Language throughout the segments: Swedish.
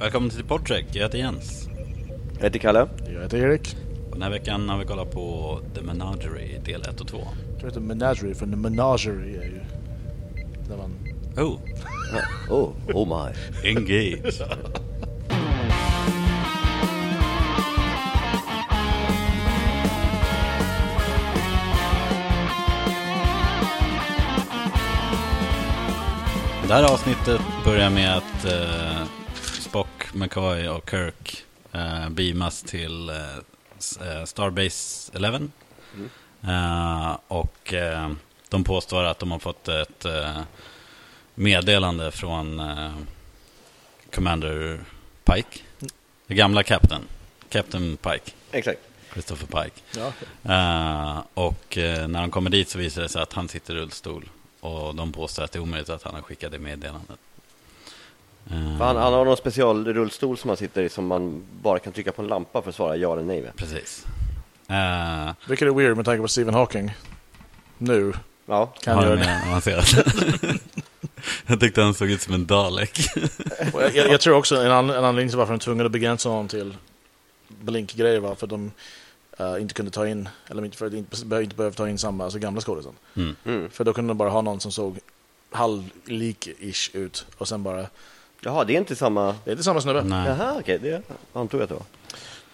Välkommen till Podtrack, jag heter Jens. Jag heter Kalle. Jag heter Erik. Och den här veckan har vi kollat på The Menagerie del 1 och 2. Jag heter Menagerie, för en menagerie är ju... När man... Oh, Oh, oh my. engage. Det här avsnittet börjar med att eh, McCoy och Kirk eh, beamas till eh, eh, Starbase 11. Eh, och eh, de påstår att de har fått ett eh, meddelande från Commander Pike. Det gamla Captain. Captain Pike. Exakt. Christopher Pike. Ja. Eh, och eh, när de kommer dit så visar det sig att han sitter i rullstol. Och de påstår att det är omöjligt att han har skickat det meddelandet. Eh, För han, han har någon special rullstol som han sitter i som man bara kan trycka på en lampa för att svara ja eller nej med. Precis. Eh, Vilket är weird med tanke på Stephen Hawking. Nu Ja, kan har göra de det. mer avancerat. Jag tyckte han såg ut som en Dalek. Jag, jag, jag tror också en, an, en anledning till varför de är tvungna att begränsa honom till blinkgrejer var för att de eh, inte kunde ta in, eller inte för att de inte, inte behövde ta in samma, alltså gamla skådisen. Mm. mm. För då kunde de bara ha någon som såg halvlik-ish ut och sen bara, Jaha, det är inte samma... det är inte samma snubbe. Nej. Jaha, okej, det antog jag att det var.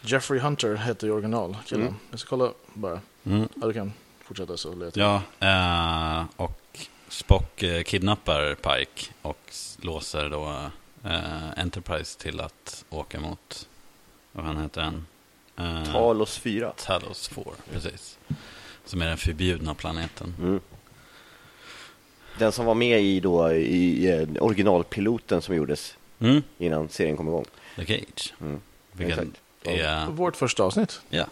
Jeffrey Hunter hette i original, killen. Mm. Jag ska kolla bara. Mm. Ja, du kan fortsätta så letar Ja, eh, och Spock eh, kidnappar Pike och låser då eh, Enterprise till att åka mot, vad han heter den? Eh, Talos 4. Talos 4, precis. Som är den förbjudna planeten. Mm. Den som var med i, då, i eh, originalpiloten som gjordes Mm, innan serien kom igång. The Cage. Mm. Vilket Exakt. är, Vårt första avsnitt. ja,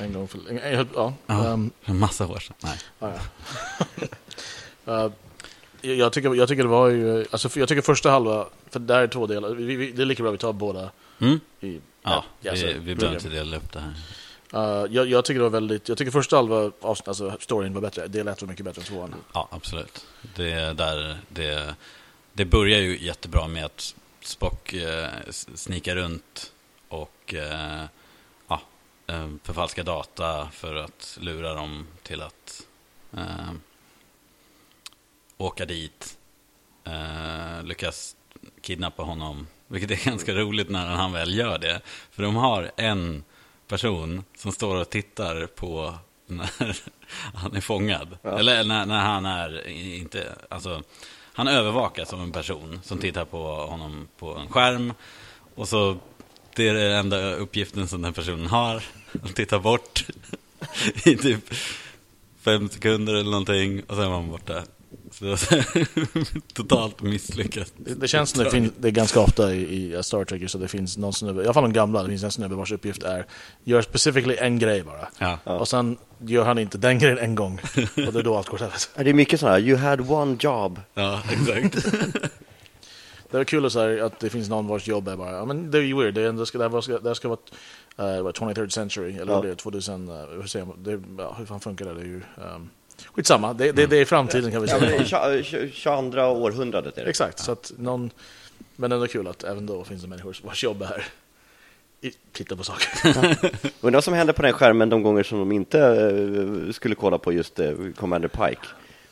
En gång för, en, en, ja. Ja. ehm, en massa år sedan. Nej. Ja, ja. Eh, jag- tycker, jag tycker det var ju, alltså för- jag tycker första halva, för där är två delar, vi, vi, det är lika bra att vi tar båda Mm? i... Ja, ja, vi, vi behöver inte dela upp det här. Uh, jag, jag tycker det var väldigt, jag tycker första halva alltså storyn var bättre, del lät var mycket bättre än tvåan. Ja, absolut. Det, där, det, det börjar ju jättebra med att Spock eh, snikar runt och eh, ja, eh, förfalskar data för att lura dem till att eh, åka dit. Eh, lyckas kidnappa honom, vilket är ganska roligt när han väl gör det. För de har en person som står och tittar på när han är fångad. Ja. Eller när, när han är inte, alltså han övervakas av en person som tittar på honom på en skärm. Och så, det är den enda uppgiften som den personen har. Han tittar bort i typ fem sekunder eller någonting och sen var han borta. Det totalt misslyckat. Det, det känns som det, fin, det är ganska ofta i, i Star Trek, så det finns någon snubbe, i alla fall de gamla, det finns en snubbe vars uppgift är, gör specifically en grej bara. Ja. Och sen gör han inte den grejen en gång, och det är då allt går. Ja, Det är mycket sådana här, you had one job. ja, exakt. Det är kul att, så här, att det finns någon vars jobb är bara, ja men det är ju weird, det, är ändå ska, det, här ska, det här ska vara uh, vad, 23rd century, eller Ja. det är 2000, uh, hur, säger man, det, ja, hur fan funkar det? Det är ju, um, skitsamma, det, det, det är framtiden kan vi Ja, men säga. tja- 22 århundradet är det. Exakt, så att någon, men ändå kul att även då finns det människor vars jobb är titta på saker. Undrar vad som hände på den skärmen de gånger som de inte eh, skulle kolla på just eh, Commander Pike.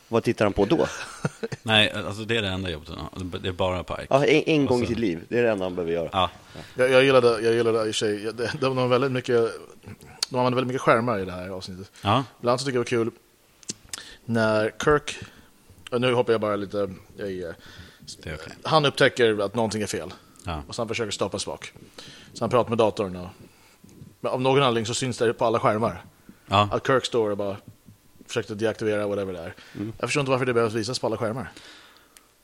Vad tittar han på då? Nej, alltså det är det enda jobbet han har. Det är bara Pike. Ja, en, en gång i Och så- sitt liv, det är det enda han behöver göra. Ja, Jag, jag gillade, jag gillade i sig, de, de har väldigt mycket, de använder väldigt mycket skärmar i det här avsnittet. ja. Ibland så tycker jag det var kul när Kirk, nu hoppar jag bara lite i, eh, är okej. han upptäcker att någonting är fel. Ja. Och så han försöker stoppa Spock. Så han pratar med datorn och men av någon anledning så syns det på alla skärmar. Ja. Att Kirk står och bara försökte deaktivera whatever det är. Jag förstår inte varför det behövs visas på alla skärmar.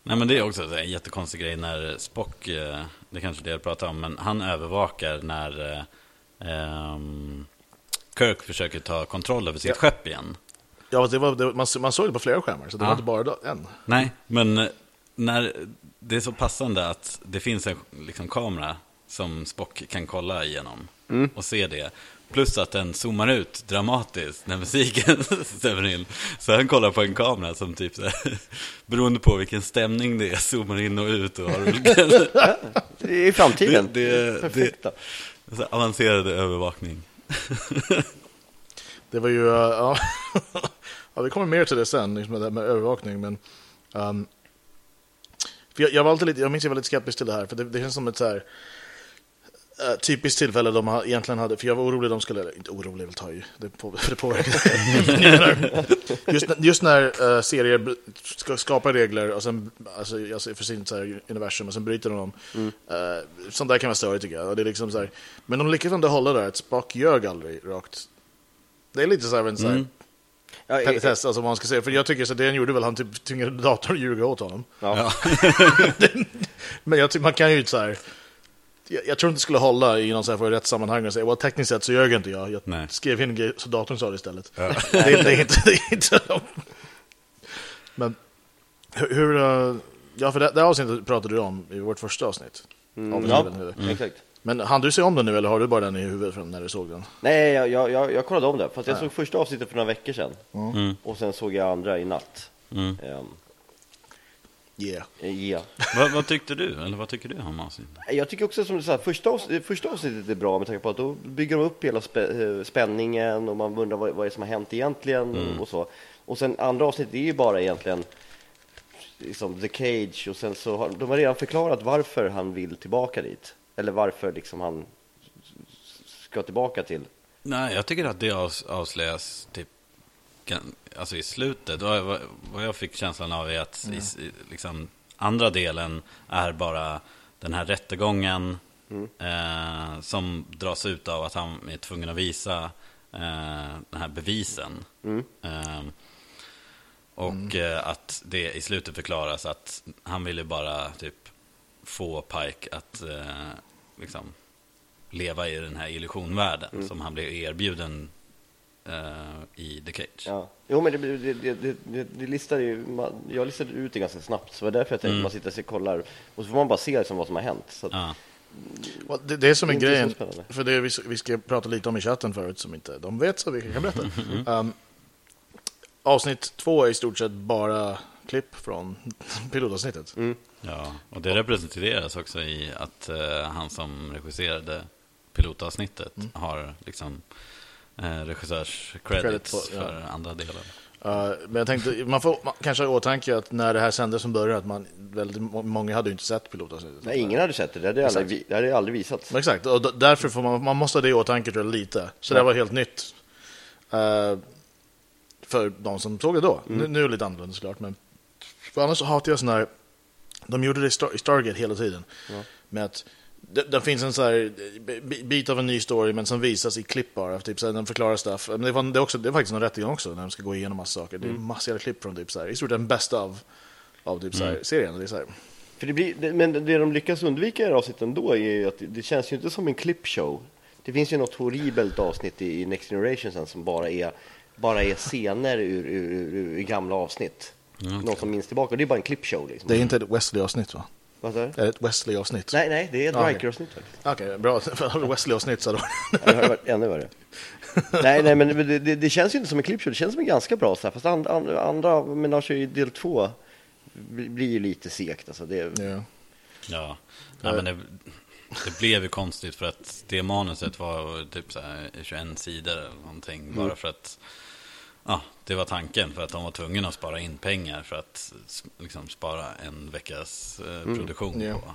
Nej men det är också en jättekonstig grej när Spock, eh, det kanske är det jag pratar om, men han övervakar när ehm, Kirk försöker ta kontroll över sitt Ja. skepp igen. Ja, det var, det, man, man såg det på flera skärmar, så det Ja. var inte bara en. Nej, men eh, när det är så passande att det finns en liksom, kamera som Spock kan kolla igenom och se det. Plus att den zoomar ut dramatiskt när musiken stämmer in. Så han kollar på en kamera som typ så här, beroende på vilken stämning det är, zoomar in och ut och har olika... Det är i framtiden. Det, det, det, Perfekta. så här avancerad övervakning. Det var ju... uh, ja, ja, vi kommer mer till det sen, liksom det med övervakning. Men, um, för jag, jag var alltid lite, jag minns jag var lite skeptisk till det här, för det, det känns som ett så här, uh, typiskt tillfälle de ha- egentligen hade, för jag var orolig de skulle, eller inte orolig vill ta i, det, på, det påverkar. just, när- just när uh, serier ska skapa regler och sen, alltså, alltså för sin så här, universum och sen bryter de dem. Uh, sånt där kan vara störigt tycker jag. Och det är liksom så här, men de lyckas ändå hålla där, att Spock ljög aldrig rakt. Det är lite så här, en så här Mm. Ja, eh, petitess, alltså vad man ska säga. För jag tycker så det han gjorde väl, han typ tvingade datorn att ljuga åt honom. ja. Men jag tycker man kan ju inte så här. Jag, jag tror inte det skulle hålla i någon så här för rätt sammanhang och säga, well, tekniskt sett så ljög inte jag. Jag Nej. skrev in grej så datorn sa det istället. Det, det, är inte, det är inte. Men hur, hur uh, ja för det, det avsnittet pratade du om i vårt första avsnitt. Mm, Av ja, Steven. exakt. Men hann du se om den nu eller har du bara den i huvudet från när du såg den? Nej, jag, jag, jag, jag kollade om det. Fast jag såg första avsnittet för några veckor sedan. Mm. Och sen såg jag andra i natt. Mm. Ehm, Yeah. eh, ja. vad, vad tyckte du? Eller vad tycker du om avsnittet? Jag tycker också som du sa, första, avs- första avsnittet är bra med tanke på att då bygger de upp hela spä, eh, spänningen och man undrar vad, vad det är som har hänt egentligen och så. Och sen andra avsnittet är ju bara egentligen liksom The Cage och sen så har de har redan förklarat varför han vill tillbaka dit. Eller varför liksom han ska tillbaka till. Nej, jag tycker att det avs- avslöjas typ alltså i slutet. Vad, vad, vad jag fick känslan av är att s- i, liksom, andra delen är bara den här rättegången eh, som dras ut av att han är tvungen att visa eh, den här bevisen. Mm. Eh, och eh, att det i slutet förklaras att han ville bara typ få Pike att eh, liksom leva i den här illusionvärlden som han blev erbjuden eh, i The Cage. Ja. Jo, men det, det, det, det, det, listar ju, man, jag listade ut det ganska snabbt, så det var därför jag tänkte Mm. man sitter och kollar och så får man bara se liksom vad som har hänt. Så att, Ja. Det, det är som är grejen, för det vi, vi ska prata lite om i chatten förut som inte de vet så vi kan berätta. Um, avsnitt två är i stort sett bara klipp från pilotavsnittet. Mm. ja, och det representeras också i att eh, han som regisserade pilotavsnittet har liksom eh, regissörs Credit credits på- ja. för andra delen. Uh, men jag tänkte, man får man, kanske ha i åtanke att när det här sändes från början, att man, väldigt må- många hade ju inte sett pilotavsnittet. Nej, ingen hade sett det, det hade aldrig, det hade aldrig visats. Men exakt, och därför får man, man måste ha det i åtanke tror jag, lite. Så det var helt nytt. Eh, för de som såg det då. Nu, nu är det lite annorlunda såklart. Men för annars så hatar jag sådana här, de gjorde det i, Star, i Stargate hela tiden. Med att det, det finns en så här bit av en ny story men som visas i klipp bara. Typ så här, den förklarar stuff. Men det, var, det, är också, det är faktiskt en rättegång också när de ska gå igenom massa saker. Det är massor av klipp från typ så här, i stort sett den bästa av, av typ så här, serien. Det är så här, För det blir, det, men det de lyckas undvika i det här avsnittet ändå är ju att det, känns ju inte som en clipshow. Det finns ju något horribelt avsnitt i, i Next Generation sen som bara är, bara är scener ur, ur, ur, ur gamla avsnitt. Någon som minns tillbaka, det är bara en clipshow liksom. det är inte ett Wesley-avsnitt va? Vad du? Är det ett Wesley-avsnitt? Nej, nej, det är ett okej. Riker-avsnitt faktiskt. Okej, bra. För Wesley-avsnitt så då. Ja, Det hade varit ännu värre. nej, nej, men det, det, det känns ju inte som en clipshow, det känns som en ganska bra så här, fast and, and, andra, men alltså i del två blir ju lite segt alltså. Det, ja. Ja, ja men det, det blev ju konstigt för att det manuset var typ så här 21 sidor eller någonting. Bara för att ja, det var tanken för att de var tvungna att spara in pengar för att liksom, spara en veckas eh, produktion Ja. på.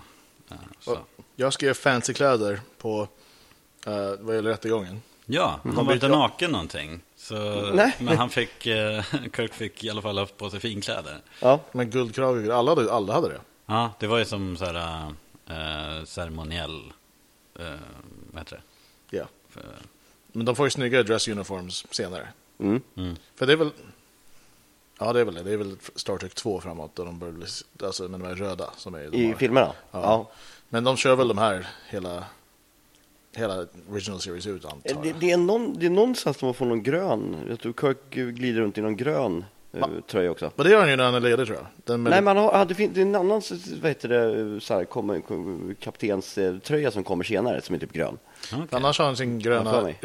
Ja, så. Jag skrev fancy kläder på uh, vad gäller rättegången. ja han De var inte naken någonting. Så, Nej. Men han fick, eh, Kirk fick i alla fall ha på sig finkläder. ja, Men guldkrage, alla hade, alla hade det. Ja, det var ju som så här eh, ceremoniell, eh, vad heter det? Ja. För, Men de får ju snygga dress uniforms senare. Mm. mm. För det är väl... Ja, det är väl det. Det är väl Star Trek 2 framåt. Där de börjar bli, alltså med de här röda som är de i har. filmerna. Ja. Ja. Men de kör väl de här hela, hela original series ut antar Det, jag. det, är någon, det är någonstans de får någon grön, jag tror Kirk glider runt i någon grön eh, tröja också. Men det gör han ju när han är ledig tror jag. Nej, man har, det finns det är en annan vad heter det, så här, kommer, kaptens eh, tröja som kommer senare som är typ grön. Okej. Annars har han sin gröna mig.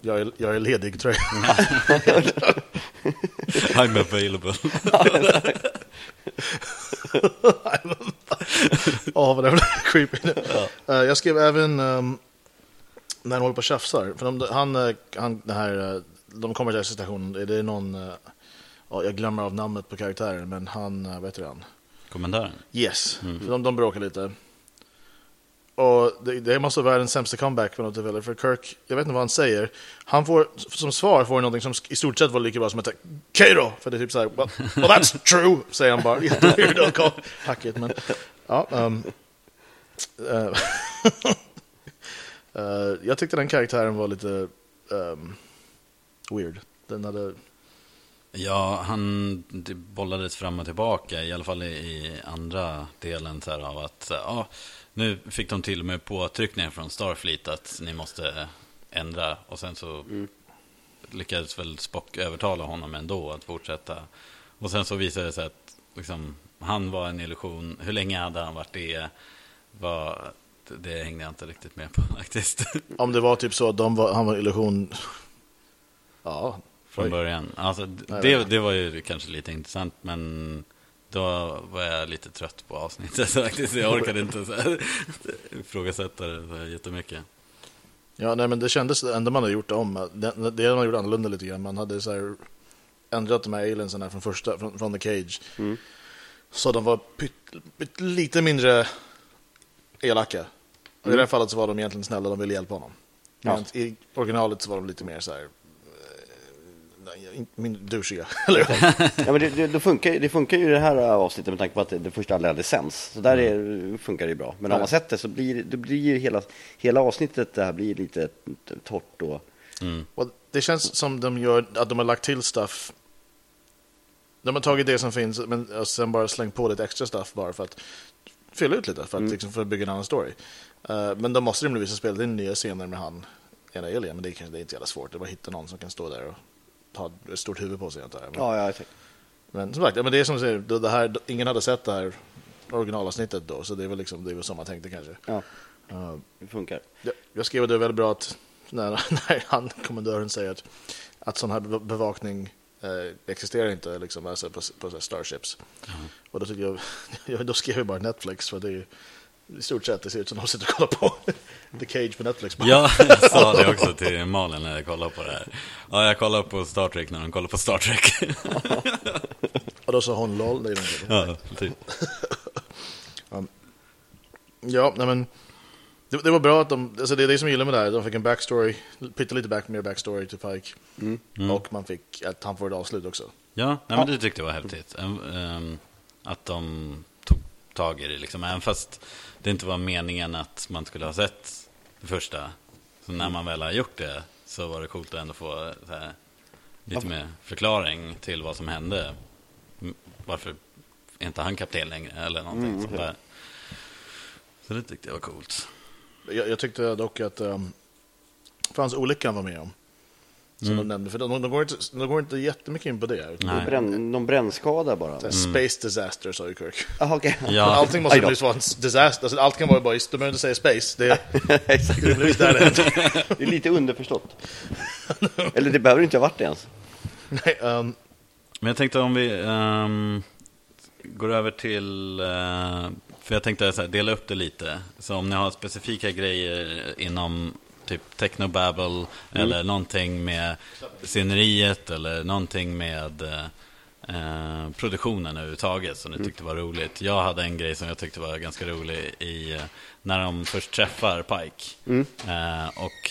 Jag är, jag är ledig tröja. I'm available. Ja, vad det var creepy. Eh, jag skrev även ehm, när han håller på och tjafsar. För de, han, eh, han, det här, eh, de kommer till stationen, det är någon, ja, jag glömmer av namnet på karaktären, men han, eh, vad heter han? Kommentaren. Yes, för de, de bråkar lite. Och det, det måste vara världens sämsta comeback på något tillfälle, typ, för Kirk, jag vet inte vad han säger. Han får, som svar får någonting som i stort sett var lika bra som ett Kato! För det är typ så här, well, well that's true, säger han bara. Jätteweird och hackigt, men ja. Um, uh, jag tyckte den karaktären var lite um, weird. Den hade, Ja, han bollades fram och tillbaka, i alla fall i, andra delen så här, av att ja, nu fick de till och med påtryckningar från Starfleet att ni måste ändra och sen så lyckades väl Spock övertala honom ändå att fortsätta. Och sen så visade det sig att liksom, han var en illusion. Hur länge hade han varit det? Var, det hängde jag inte riktigt med på faktiskt. om det var typ så att var, han var illusion... Ja, Från början. Alltså, det, det var ju kanske lite intressant, men då var jag lite trött på avsnittet faktiskt. Jag orkade inte så här, ifrågasätta det så här jättemycket. Ja, nej, men det kändes det enda man hade gjort om. Det, det hade man gjort annorlunda lite grann. Man hade så här ändrat de här aliensen här från första, från, från The Cage. Mm. Så de var pytt, pytt, lite mindre elaka. Och I det här fallet så var de egentligen snälla, de ville hjälpa honom. Ja. Men i originalet så var de lite mer så här... nej, in- Mindre douchiga. Eller Ja, men det, det, det, funkar, det funkar ju i det här avsnittet med tanke på att det, det första aldrig hade sänds. Så där är, funkar det ju bra. Men har man sett det så blir det blir ju hela, hela avsnittet det här blir lite torrt och Mm. Och det känns som de gör, att de har lagt till stuff. De har tagit det som finns men och sen bara slängt på lite extra stuff bara för att fylla ut lite, för att, liksom, för att bygga en annan story. Eh, men de måste rimligtvis ha spelat in nya scener med han, ena alien, men det kanske- det är inte jävla svårt. Det är bara att hitta någon som kan stå där och ha ett stort huvud på sig. antar jag. Men, ja, ja, exakt. men som sagt, ja, men det är som du säger, det, det här, ingen hade sett det här originalavsnittet då, så det är väl liksom, det är väl så man tänkte kanske. Ja, Eh, det funkar. jag, jag skrev att det är väldigt bra att när, när han, kommendören säger att, att sån här be- bevakning eh, existerar inte liksom, alltså på, på här Starships. Och då, tycker jag, jag, då skrev jag bara Netflix, för det är ju i stort sett det ser ut som de sitter och kollar på The Cage på Netflix. Ja, jag sa det också till Malin när jag kollade på det här. Ja, jag kollar på Star Trek när de kollar på Star Trek. Och då sa hon LOL. Det är inte. ja, typ. Ja, nej men det, det var bra att de, alltså det är det som jag gillar med det här, de fick en backstory, pyttelite back, mer backstory till Pike. Mm. Och man fick att han får ett avslut också. Ja, nej, men det tyckte jag var häftigt. Att de tog tag i det, liksom. även fast det inte var meningen att man skulle ha sett det första. Så när man väl har gjort det så var det coolt att ändå få här, lite mer förklaring till vad som hände. Varför är inte han kapten längre eller någonting Mm, sånt okej. där. Så det tyckte jag var coolt. Jag, jag tyckte dock att um, Frans olyckan var med om. Som Mm. de nämnde, för de, de, går inte, de går inte jättemycket in på det. Nej. Bränn, någon brännskada bara. Så här, Space disaster sa ju Kirk. Aha, okej. Ja. Allting måste ju vara en disaster. Alltså, allt kan vara bara, de behöver inte säga space. Det är Exakt. där det är lite underförstått. Eller det behöver inte ha varit det ens. Nej, um, Men jag tänkte om vi ehm, går över till... eh, för jag tänkte så här, dela upp det lite. Så om ni har specifika grejer inom typ technobabble eller någonting med sceneriet eller någonting med eh, eh, produktionen överhuvudtaget som ni tyckte var roligt. Jag hade en grej som jag tyckte var ganska rolig i eh, när de först träffar Pike. Eh, och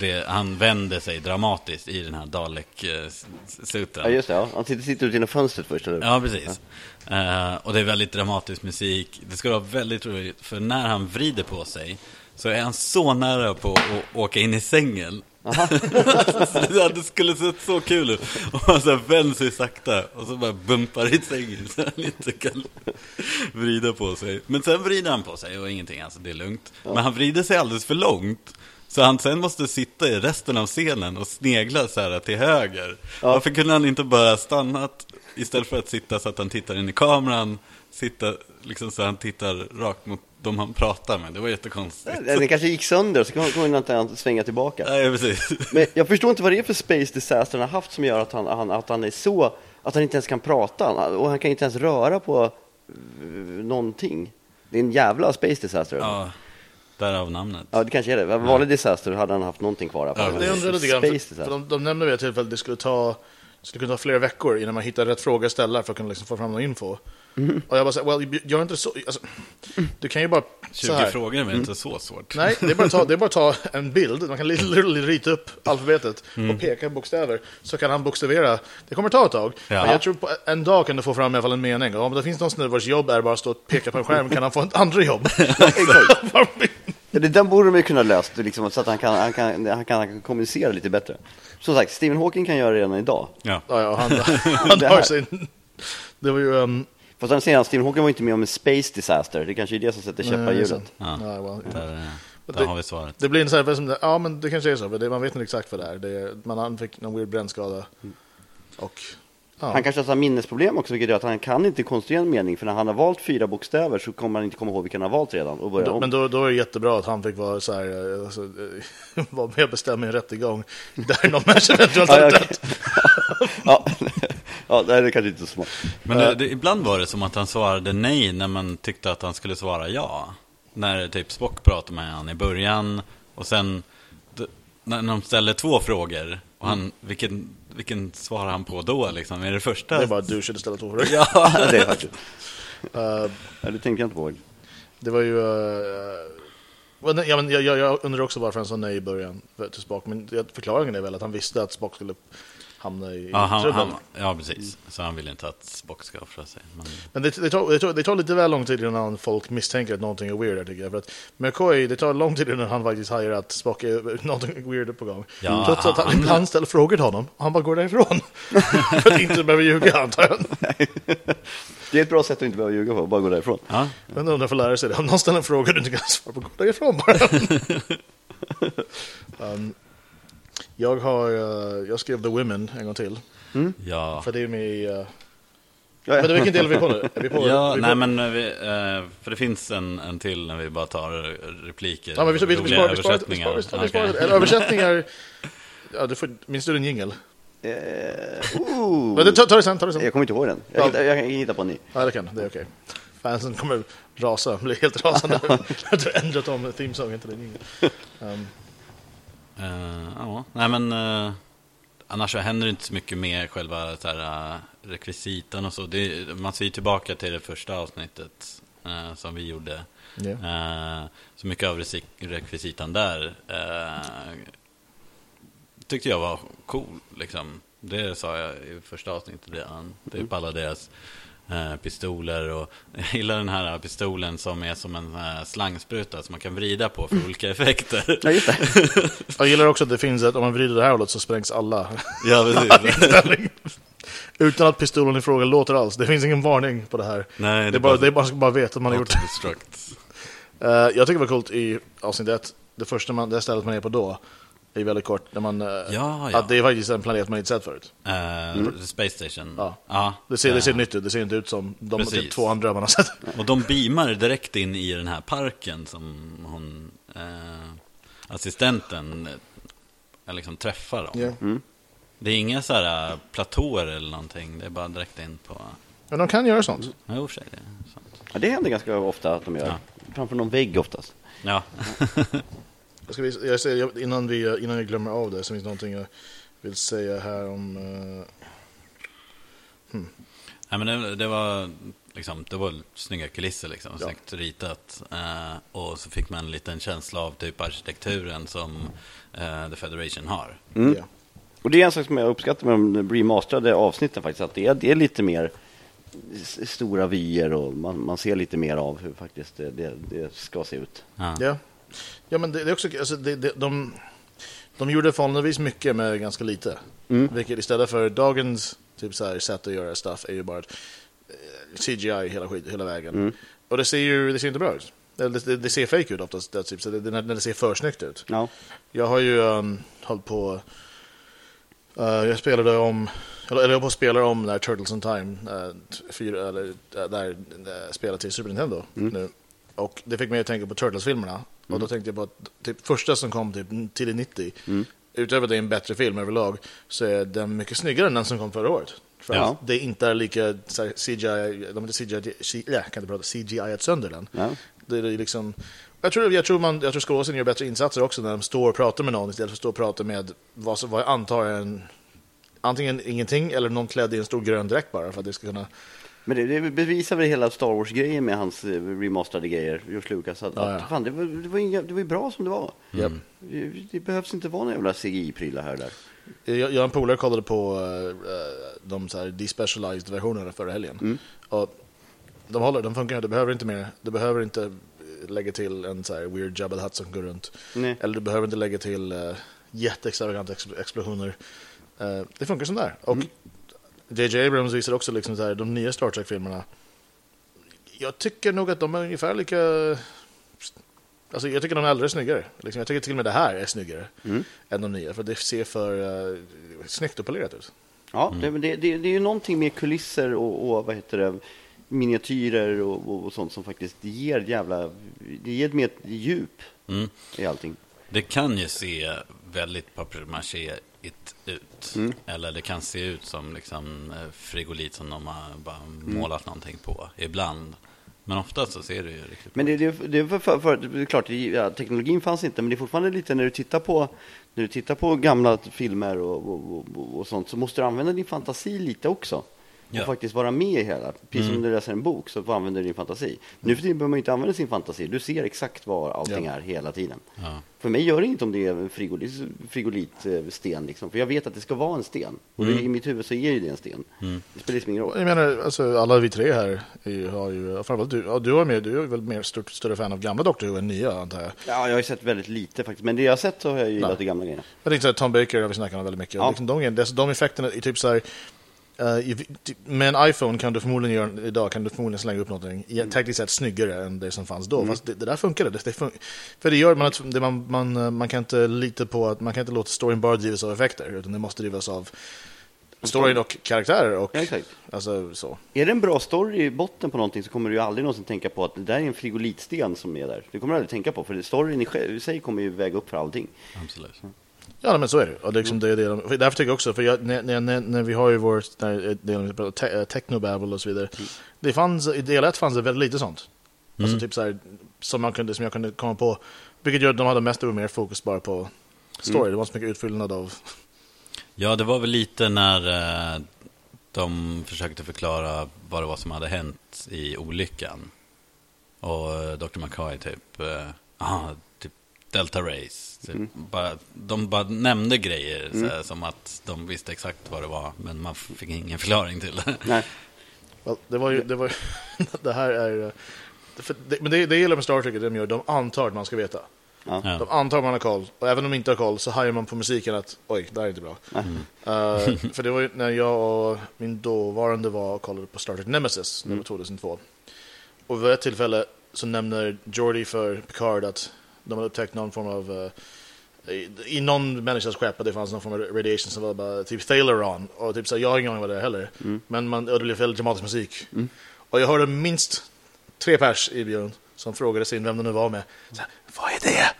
det, han vänder sig dramatiskt i den här Dalek-suten. Ja, just det. Ja. Han sitter, sitter ute genom fönstret först. Eller? Ja, precis. Eh, och det är väldigt dramatisk musik. Det ska vara väldigt roligt, för när han vrider på sig så är han så nära på att åka in i sängen. det skulle sett så kul ut. Och han så vänder sig sakta och så bara bumpar i sängen så han inte kan vrida på sig. Men sen vrider han på sig och ingenting, alltså det är lugnt. Men han vrider sig alldeles för långt. Så han sen måste sitta i resten av scenen och snegla så här till höger. Ja. Varför kunde han inte bara stannat istället för att sitta så att han tittar in i kameran, sitta liksom så han tittar rakt mot de han pratar med. Det var jättekonstigt. Den kanske gick sönder, så kunde han inte svänga tillbaka. Nej, precis. Men jag förstår inte vad det är för space disaster han har haft som gör att han, han, att han är så, att han inte ens kan prata och han kan inte ens röra på eh, någonting. Det är en jävla space disaster. Ja, Ja, därav namnet. det kanske är det. Vanlig disaster hade han haft någonting kvar. Ja, Det undrar lite grann, för, för de, de nämnde vid ett tillfälle att det skulle ta skulle kunna ta flera veckor innan man hittar rätt fråga att ställa för att kunna liksom få fram någon info. Mhm. Och jag bara säger, well, gör inte så, alltså, du kan ju bara 20 så här. frågor är väl inte så svårt? Nej, det är, bara att ta, det är bara att ta en bild, man kan literally rita upp alfabetet Mm. och peka bokstäver, så kan han bokstavera. Det kommer ta ett tag, Ja. men jag tror på en dag kan du få fram i alla fall en mening. Om det finns någon snubbe vars jobb är bara att stå och peka på en skärm kan han få ett andra jobb. Det där borde de ju kunna löst, liksom, så att han kan, han, kan, han, kan, han kan kommunicera lite bättre. Som sagt, Stephen Hawking kan göra det redan idag. Ja. ja, ja, han, han Det har sin... Det var ju... Um, Fast säger att Stephen Hawking var inte med om en space disaster. Det kanske är det som sätter käppar i hjulet. Ja. Ja, well, ja. Där, där det- har vi svaret. Det blir en sån här, som, ja men det kanske är så, för det, man vet inte exakt vad det är. Det, man, fick någon weird brännskada. Och, ja. Han kanske har minnesproblem också, vilket gör att han kan inte konstruera en mening. För när han har valt fyra bokstäver så kommer han inte komma ihåg vilken han har valt redan och börja då, om. men då, då är det jättebra att han fick vara så här, eh, alltså, eh, vara med och bestämma i en rättegång där någon människa eventuellt har ja, dött. ja, ja, det är kanske inte så smart. Men det, det, ibland var det som att han svarade nej när man tyckte att han skulle svara ja. När typ Spock pratade med han i början och sen när de ställde två frågor och han, vilken, vilken svarar han på då liksom? Är det första? Det är bara att douchen istället för Ja, det är faktiskt. uh, Ja, det tänkte jag inte på. Det var ju... Uh, well, nej, ja, men jag, jag, jag undrar också varför han sa nej i början till Spock. Men jag- förklaringen är väl att han visste att Spock skulle hamna i ja, han, trubbel. han, ja precis. Så han vill inte att Spock ska offra sig. Men, Men det, det, tar, det, tar, det tar lite väl lång tid innan folk misstänker att någonting är weird här, tycker jag. För att McCoy, det tar lång tid innan han faktiskt hajar att Spock är någonting weird på gång. Ja, Trots att han, han- ibland ställer frågor till honom han bara går därifrån. för att inte behöva ljuga, antar jag. Det är ett bra sätt att inte behöva ljuga på, bara gå därifrån. ja, Men undrar för lära sig det. Om någon ställer en fråga du inte kan svara på, gå därifrån bara. um, jag har, uh, jag skrev The Women en gång till. ja. För det är med i... Uh, Ja, men vilken del är vi på nu? Är vi på, Ja, vi nej på, men vi, eh, för det finns en, en till när vi bara tar repliker. Ja, men vi, vi, vi, vi, sparar, vi, sparar, vi, sparar, vi, eller översättningar... Ja, du får, minns du din jingel? Oh. Men det, ta, ta det sen, ta det sen. Jag kommer inte ihåg den. Jag, hittar, jag kan hitta på en ny. Ja, det kan det är okej. Fansen kommer rasa, bli helt rasande. jag tror ändrat om themesången till din jingel. Um, Eh, ja, nej men uh, annars så händer det inte så mycket med själva så här, uh, rekvisitan och så. Det, man ser ju tillbaka till det första avsnittet eh, som vi gjorde. Eh, så mycket av rekvisitan där eh, tyckte jag var cool. Liksom. Det sa jag i första avsnittet redan. Typ alla deras eh, pistoler och jag gillar den här pistolen som är som en eh, slangspruta som man kan vrida på för olika effekter. Ja, just det. Jag gillar också att det finns ett, om man vrider det här hållet så sprängs alla. ja, precis. Utan att pistolen i fråga låter alls. Det finns ingen varning på det här. Nej, Det är bara, det är bara, bara veta att man har gjort Autodestruct. Eh, jag tycker det var coolt i avsnitt ett, det första man, det stället man är på då, är väldigt kort, när man, eh, Ja, ja. att det är faktiskt en planet man inte sett förut. Eh, Space Station. Ja. ja. Det ser, det ser Eh, nytt ut, det ser inte ut som de typ två andra man har sett. Och de beamar direkt in i den här parken som hon, assistenten, liksom träffar dem. Ja. Det är inga så här platåer eller någonting, det är bara direkt in på... Men de kan göra sånt. Ja, i och för sig, det är sant. Ja, det händer ganska ofta att de gör. Ja. Framför någon vägg oftast. Ja, Jag ska, vis- jag säger, innan, vi, innan jag glömmer av det så finns det någonting jag vill säga här om... eh, Nej, men det, det var liksom, det var snygga kulisser liksom, Ja. snyggt ritat. Eh, och så fick man en liten känsla av typ arkitekturen som eh, The Federation har. Mm. ja. Och det är en sak som jag uppskattar med de remasterade avsnitten faktiskt, att det är, det är lite mer stora vyer och man, man ser lite mer av hur faktiskt det, det, det ska se ut. Ja. Ja, ja men det, det är också, alltså, det, det, de, de gjorde förhållandevis mycket med ganska lite. Mm. Vilket istället för dagens typ så här, sätt att göra stuff är ju bara eh, CGI hela, skit, hela vägen. Mm. Och det ser ju det ser inte bra ut. Eller det, det ser fake ut oftast, det, typ, så det, det, när det ser för snyggt ut. Ja. Jag har ju um, hållit på... Uh, jag spelade om... Eller jag håller på att spela om där Turtles in Time, uh, fyra, eller, där uh, spelar till Super Nintendo nu. Och det fick mig att tänka på Turtles-filmerna. Och då tänkte jag på att typ, första som kom typ tidigt 90, utöver att det är en bättre film överlag, så är den mycket snyggare än den som kom förra året. För Ja. att det inte är lika så här, CGI, de inte CGI, C- ja, kan inte prata, CGI sönder den. Ja. Det är liksom, jag tror, jag tror, man, jag tror skådespelaren gör bättre insatser också när de står och pratar med någon istället för att stå och prata med vad, som, vad jag antar är en, antingen ingenting eller någon klädd i en stor grön dräkt bara för att det ska kunna... Men det, det bevisar väl hela Star Wars-grejen med hans eh, remasterade grejer, George Lucas. Att, Ja, ja. att, fan, det, var, det, var inga, det var ju bra som det var. Japp. Det, det behövs inte vara några jävla CGI-prylar här och där. Jag, jag och en polare kollade på uh, de så här despecialized versionerna förra helgen. Och de håller, de funkar, det behöver inte mer, det behöver inte lägga till en så här weird Jabba Hutt som går runt. Nej. Eller du behöver inte lägga till uh, jätteextravaganta ex explosioner. Eh, det funkar som där. Och J.J. Abrams visar också liksom så här, de nya Star Trek-filmerna. Jag tycker nog att de är ungefär lika... Alltså jag tycker de är alldeles snyggare. Liksom, jag tycker till och med det här är snyggare än de nya. För det ser för uh, snyggt och polerat ut. Ja, det, det, det, det är ju någonting med kulisser och, och vad heter det, miniatyrer och, och, och sånt som faktiskt ger jävla, det ger mer djup Mm. i allting. Det kan ju se väldigt papier-maché-igt ut. Eller det kan se ut som liksom eh, frigolit som de har bara målat någonting på ibland. Men ofta så ser det ju riktigt Men det, det, det, är för, för, för, det är klart, ja, teknologin fanns inte, men det är fortfarande lite när du tittar på, när du tittar på gamla filmer och, och, och, och sånt så måste du använda din fantasi lite också. Och Ja. faktiskt vara med i hela. Precis som när du läser en bok så använder du din fantasi. Nu för tiden behöver man inte använda sin fantasi. Du ser exakt var allting Ja. är hela tiden. Ja. För mig gör det inte om det är en frigolit, frigolitsten. Liksom. För jag vet att det ska vara en sten. Och det, i mitt huvud så är ju det en sten. Det spelar liksom ingen roll. Jag menar, alltså, alla vi tre här är, har ju, framförallt du, ja, du, har med, du är väl mer stort, större fan av gamla Doctor Who än nya antar jag. Ja, jag har ju sett väldigt lite faktiskt. Men det jag har sett så har jag gillat Ja. de gamla grejerna. Jag tänkte så här, Tom Baker har vi snackat om väldigt mycket. Ja. Liksom, de, de, de effekterna är typ så här, eh, med en iPhone kan du förmodligen göra, idag kan du förmodligen slänga upp någonting Mm. tekniskt sett snyggare än det som fanns då. Fast det, det där funkade. Det, det fun för det gör man att det, man, man, eh, man kan inte lita på att man kan inte låta storyn bara drivas av effekter utan det måste drivas av storyn och karaktärer och Ja, exakt. alltså så. Är det en bra story i botten på någonting så kommer du ju aldrig någonsin tänka på att det där är en frigolitsten som är där. Det kommer du aldrig tänka på, för storyn i sig kommer ju väga upp för allting. Absolut. Ja, men så är det. Och det liksom det, är det de- för därför tycker jag också, för jag, när, när, när, vi har ju vår eh, del te, eh, technobabble och så vidare. Det fanns, I del ett fanns det väldigt lite sånt. Alltså typ så här, som, man kunde, som jag kunde komma på. Vilket gör att de hade mest och mer fokus bara på story. Det var så mycket utfyllnad av... Ja, det var väl lite när eh, de försökte förklara vad det var som hade hänt i olyckan. Och Dr. McCoy typ, aha, Delta Race. Typ, bara, de bara nämnde grejer så här, som att de visste exakt vad det var, men man fick ingen förklaring till det. Nej. Well, det var ju... Det, var, ju- det här är... För det, men det, det gillar med Star Trek, att de gör, de antar att man ska veta. Ja. De antar att man har koll. Och även om de inte har koll så hajar man på musiken att oj, det här är inte bra. Eh, för det var ju när jag och min dåvarande var och kollade på Star Trek Nemesis, nummer 2002. Och vid ett tillfälle så nämner Geordi för Picard att de hade upptäckt någon form av eh, i, I någon människas skepp att det fanns någon form av radiation som var bara typ Thaleron. Och typ så jag har ingen aning vad det är heller. Men man, och det blev väldigt dramatisk musik. Och jag hörde minst tre pers i bion som frågade sin vem det nu var med. Så här, vad är det?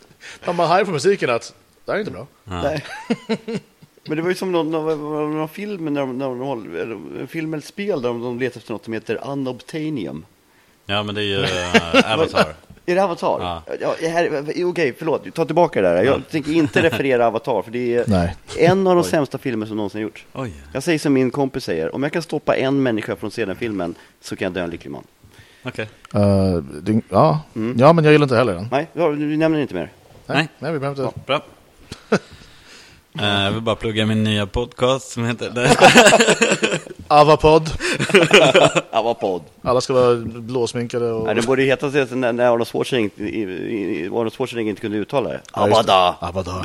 Man bara hajar på musiken att det här är inte bra. Nej. Men det var ju som någon, någon, någon film, när de, när de, film eller spel där de, de letar efter något som heter Unobtainium. Ja, men det är ju eh, Avatar. Är det Avatar? Ja. Ja, här- Okej, förlåt. Ta tillbaka det där. Jag tänker inte referera Avatar, för det är Nej. en av de sämsta filmer som någonsin gjorts. Oj. Jag säger som min kompis säger, om jag kan stoppa en människa från att se den filmen så kan jag dö en lycklig man. Okej. Uh, det, ja. ja, men jag gillar inte heller den. Nej, ja, vi nämner inte mer. Nej. Nej, vi behöver inte. Bra. Eh, jag vill bara plugga min nya podcast som heter... Avapod. Podd. Alla ska vara blåsminkade och... Nej, det borde heta sig när, när Arnold Schwarzenegger, inte- i- i- Arnold Schwarzenegger inte kunde uttala det. Det. Abada! Avada.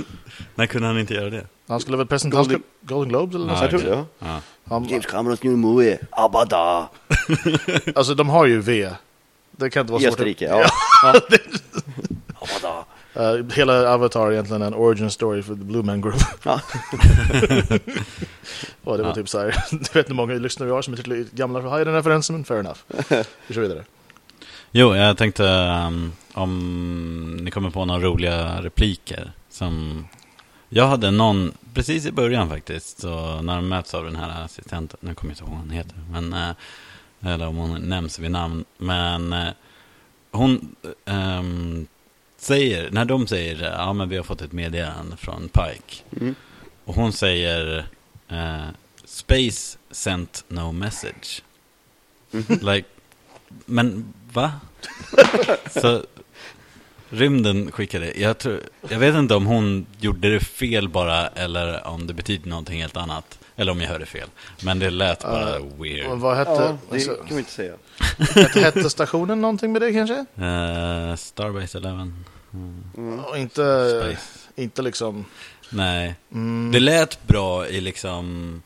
När kunde han inte göra det? Han skulle väl presentera Golden- Golden Globes eller något sånt? jag tror det. Ja. Han, James Camerons new movie, Abada! alltså de har ju V. Det kan inte vara I svårt. Österrike, ja. ja. Abada! Uh, hela Avatar är egentligen en origin story för The Blue Man Group. Ja. och det var Ja. typ så här, jag vet inte hur många lyssnare vi har som är tillräckligt gamla för att ha den referensen, men fair enough. Vi kör vidare. Jo, jag tänkte um, om ni kommer på några roliga repliker som... Jag hade någon precis i början faktiskt, så när de möts av den här assistenten, nu kommer jag inte ihåg vad hon heter, men, eh, eller om hon nämns vid namn, men eh, hon ehm, säger, när de säger ja men vi har fått ett meddelande från Pike, Mm. och hon säger eh, Space sent no message. Like, men va? Så rymden skickade, jag, tror, jag vet inte om hon gjorde det fel bara eller om det betyder någonting helt annat. Eller om jag hörde fel. Men det lät bara Och weird. vad hette, ja, det alltså, kan vi inte säga. hette, hette stationen någonting med det kanske? Uh, Starbase 11. Mm. Och inte, Space. inte liksom... Nej. Mm, Det lät bra i liksom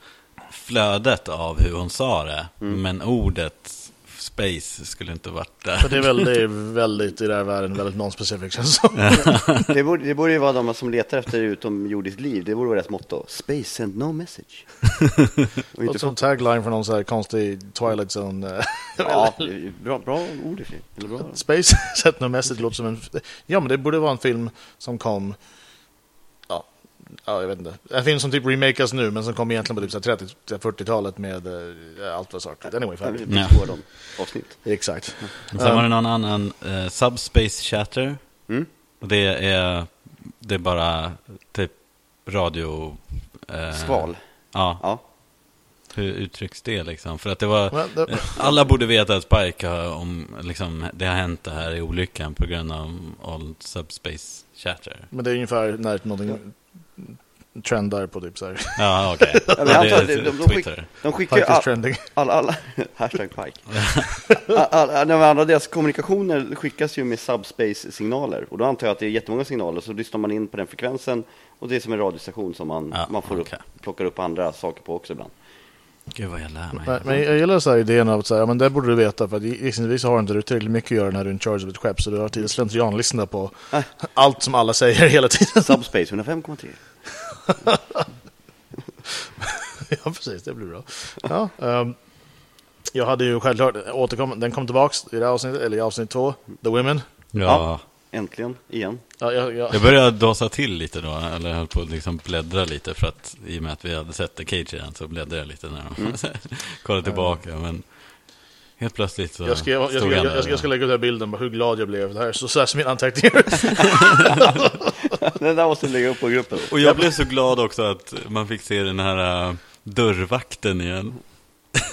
flödet av hur hon sa det. Mm. Men ordet space skulle inte varit där. för det är väldigt, väldigt i den här världen, väldigt non-specific känns det. Det borde, det borde ju vara de som letar efter utomjordiskt liv. Det borde vara deras motto. Space send no message. Och inte som tagline för någon så här konstig Twilight Zone. eh, Ja, det är ju bra, bra ord i. Space Set No Message låter som en... Ja, men det borde vara en film som kom... Ja, ja jag vet inte. En film som typ remakas nu, men som kom egentligen på typ så här 30-40-talet med eh, allt vad sagt. Anyway, blir Ja. avsnitt. Exakt. Sen var det någon annan, eh, Subspace Chatter. Mm. Det är, det är bara typ radio... eh, Skval. Ja, Ja. hur uttrycks det liksom? För att det var... Alla borde veta att Spike har, om, liksom, det har hänt det här i olyckan på grund av Old Subspace Chatter. men det är ungefär när någonting trendar på typ så här. Ja, okej. Ja, är att de, de, de, skick, Twitter. de skickar ju all, trending. alla, alla, hashtag Pike. All, all, all, alla deras kommunikationer skickas ju med subspace-signaler. Och då antar jag att det är jättemånga signaler, så lyssnar man in på den frekvensen. Och det är som en radiostation som man, Ja, man får okej. upp, plockar upp andra saker på också ibland. Gud vad jag lär mig. Men, men jag gillar så här idén av att säga, ja, men det borde du veta för att gissningsvis har inte du tillräckligt mycket att göra när du är in charge av ett skepp så du har tid att slentrianlyssna på Nej. allt som alla säger hela tiden. Subspace 105,3. ja, precis. Det blir bra. Ja, ehm, jag hade ju självklart återkommit, den kom tillbaks i det här avsnittet, eller i avsnitt två, The Women. Ja. Äntligen, igen. Ja, jag, jag, Jag började dasa till lite då, eller höll på att liksom bläddra lite för att i och med att vi hade sett The Cage igen så bläddrade jag lite när de kollade tillbaka. Men helt plötsligt så jag, ska, jag, jag, stod jag, jag, ska lägga ut den här bilden på hur glad jag blev. Det här är så, så här som mina anteckningar. Den där måste du lägga upp på gruppen. Och jag blev så glad också att man fick se den här äh, dörrvakten igen.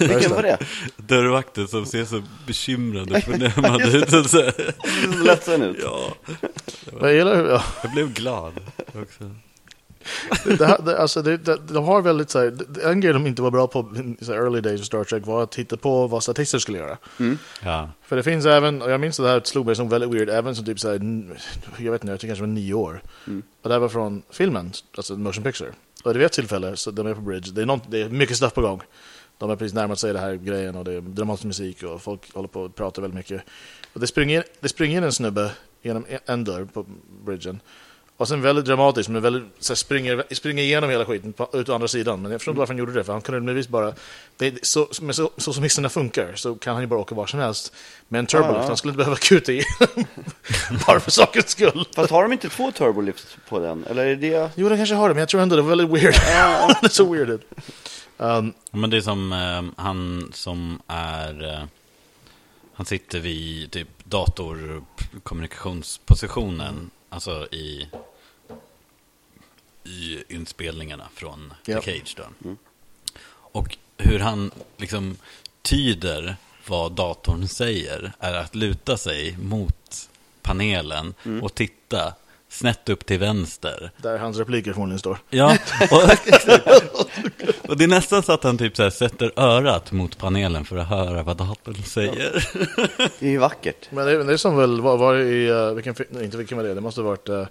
Vilken var det? Dörrvakten som ser så bekymrad och förnämad ut. och så- Det såg ledsen ut. Ja, jag gillar hur, ja, jag blev glad också. Det här, det, alltså, det, det, de har väldigt så här, en grej de inte var bra på i så här early days of Star Trek var att hitta på vad statister skulle göra. Ja, För det finns även, och jag minns att det här slog mig som väldigt weird, även som typ såhär, jag vet inte, jag tycker kanske var nio år. Och det här var från filmen, alltså motion picture. Och det vid ett tillfälle, så de är på Bridge, det är, något, det är mycket stuff på gång. De har precis närmat sig det här grejen och det är dramatisk musik och folk håller på och pratar väldigt mycket. Och det springer, det springer in en snubbe genom en- en dörr på bridgen. Och sen väldigt dramatiskt, men väldigt, så här, springer, springer igenom hela skiten på, ut andra sidan. Men jag förstår inte varför han gjorde det, för han kunde möjligtvis bara... Det, så, men så, så som hissen funkar så kan han ju bara åka var som helst. med en turbolift, Ja. han skulle inte behöva kuta i. bara för sakens skull. Fast har de inte två turbolifts på den? Eller är det... Jo, det kanske har det, men jag tror ändå det var väldigt weird. det är så weird. Um, men det är som eh, han som är... Eh, han sitter vid typ datorkommunikationspositionen. Alltså i, i inspelningarna från Ja. The Cage då. Och hur han liksom tyder vad datorn säger är att luta sig mot panelen och titta snett upp till vänster. Där hans repliker förmodligen står. Ja, och, och det är nästan så att han typ så här sätter örat mot panelen för att höra vad datorn säger. Det är ju vackert. Men det, det är som väl, var, var i, uh, vilken, nej, inte vilken var det, det måste ha varit, uh,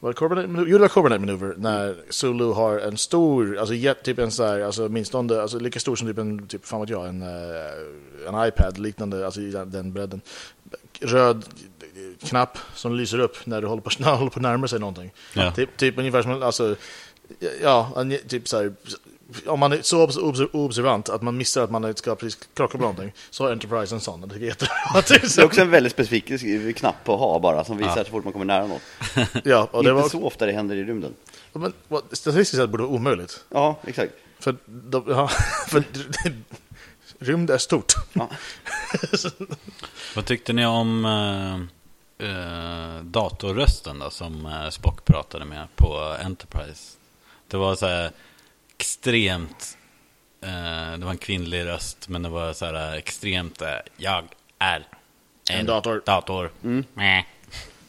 var det Corbinite Maneuver? Jo, det var Corbinite Maneuver, när Zulu har en stor, alltså jet, typ en sån här, alltså minstone, alltså lika stor som typ en, typ, fan vet jag, en, uh, en iPad liknande, alltså i den, den bredden. Röd knapp som lyser upp när du håller på, när du håller på att närma sig någonting. Ja. Typ, typ ungefär som, alltså, ja, typ så här, om man är så obs- obs- observant att man missar att man ska precis krocka på någonting, så har Enterprise en sån. Det är. Det är också en väldigt specifik knapp att ha bara, som visar Ja. så fort man kommer nära något. Ja, och Det inte var, så ofta det händer i rymden. men, vad- statistiskt sett borde det vara omöjligt. Ja, exakt. För, de, ja, för rymd är stort. Ja. Vad tyckte ni om eh, datorrösten då, som eh, Spock pratade med på Enterprise? Det var så här extremt, eh, det var en kvinnlig röst, men det var så här extremt, eh, jag är en, En dator." dator. Mäh.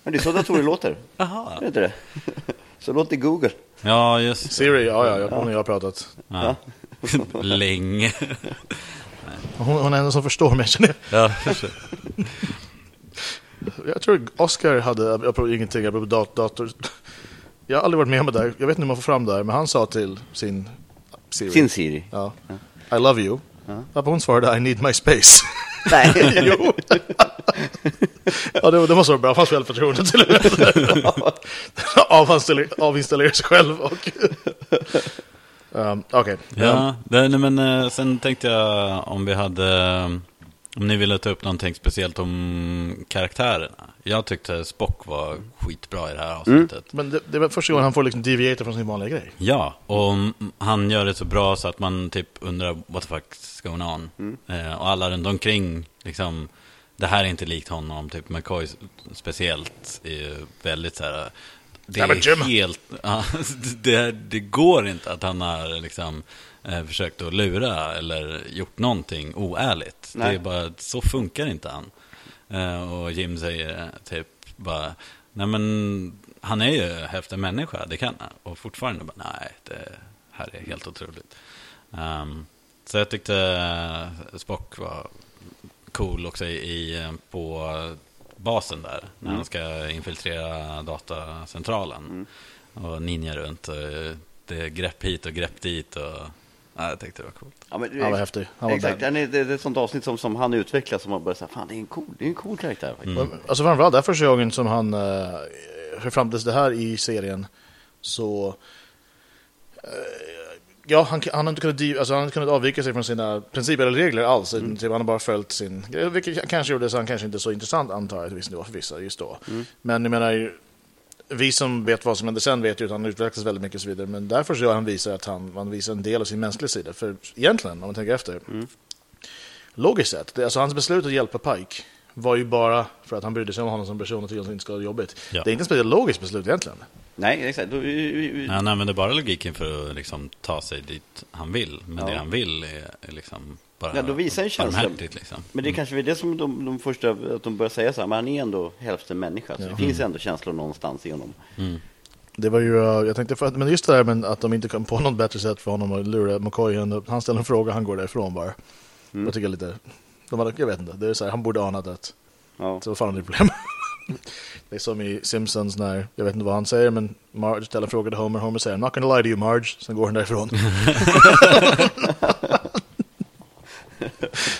Men det är så datorer låter. Jaha. Är det? Så låter Google. Ja, just det. Siri, ja, ja, jag- hon och jag har pratat. Ja. Länge. Hon, hon är den som förstår mig, känner jag. ja, kanske. Jag tror Oscar hade, jag provar ingenting, jag provar dat, dator. Jag har aldrig varit med om det där, jag vet inte hur man får fram det här, men han sa till sin Siri. Sin Siri. Ja. I love you. Varpå hon svarade I need my space. Nej. jo. ja, det, det måste vara bra, hans självförtroende till och med. Avinstallera, avinstallera sig själv och... um, Okej. Ja, det, nej, men eh, sen tänkte jag om vi hade, om ni ville ta upp någonting speciellt om karaktärerna. Jag tyckte Spock var skitbra i det här avsnittet. Men det, det var första gången han får liksom deviata från sin vanliga grej. Ja, och mm, han gör det så bra så att man typ undrar what the fuck's going on. Eh, och alla runt omkring, liksom, det här är inte likt honom, typ McCoy speciellt är ju väldigt så här. Det är helt, det, det går inte att han har liksom eh, försökt att lura eller gjort någonting oärligt. Det Nej. är bara, så funkar inte han. Eh, och Jim säger typ bara, nej men han är ju hälften människa, det kan han. Och fortfarande bara, nej, det här är helt otroligt. Ehm, så jag tyckte eh, Spock var cool också i, på basen där. När han ska infiltrera datacentralen. Och ninja runt. Och det är grepp hit och grepp dit. Och, ja, jag tyckte det var coolt. Ja, men, Han var häftig. Han var Exakt, är, det, det är ett sånt avsnitt som, som han utvecklar som man bara säger, fan det är en cool, det är en cool karaktär faktiskt. Mm. Alltså framförallt, det är första gången som han, eh, för fram tills det här i serien, så... eh, Ja, han, han, har inte kunnat, alltså han har inte kunnat avvika sig från sina principer eller regler alls. Typ, han har bara följt sin grej, vilket kanske gjorde så han kanske inte är så intressant antar jag till viss nivå för vissa just då. Men jag menar, vi som vet vad som hände sen vet ju att han utvecklas väldigt mycket och så vidare. Men därför så han visar att han, han visar en del av sin mänskliga sida. För egentligen, om man tänker efter, logiskt sett, det, alltså hans beslut att hjälpa Pike var ju bara för att han brydde sig om honom som person och tyckte att han inte skulle ha jobbigt. Ja. Det är inte ett speciellt logiskt beslut egentligen. Nej, exakt. Vi- Han använder bara logiken för att liksom, ta sig dit han vill. Men Ja. det han vill är, är liksom bara Ja, då visar en känsla. barmhärtigt. Liksom. Men det är kanske är det som de, de första, att de börjar säga så här, men han är ändå hälften människa. Så det finns ändå känslor någonstans i honom. Det var ju, jag tänkte, för att, men just det där med att de inte kom på något bättre sätt för honom att lura McCoy. Han, han ställer en fråga, han går därifrån bara. Jag tycker lite, de hade, jag vet inte, det är så här, han borde anat att Ja. så vad fan är det problem? det är som i Simpsons när, jag vet inte vad han säger, men Marge ställer en fråga till Homer, Homer säger I'm not gonna lie to you Marge, sen går han därifrån.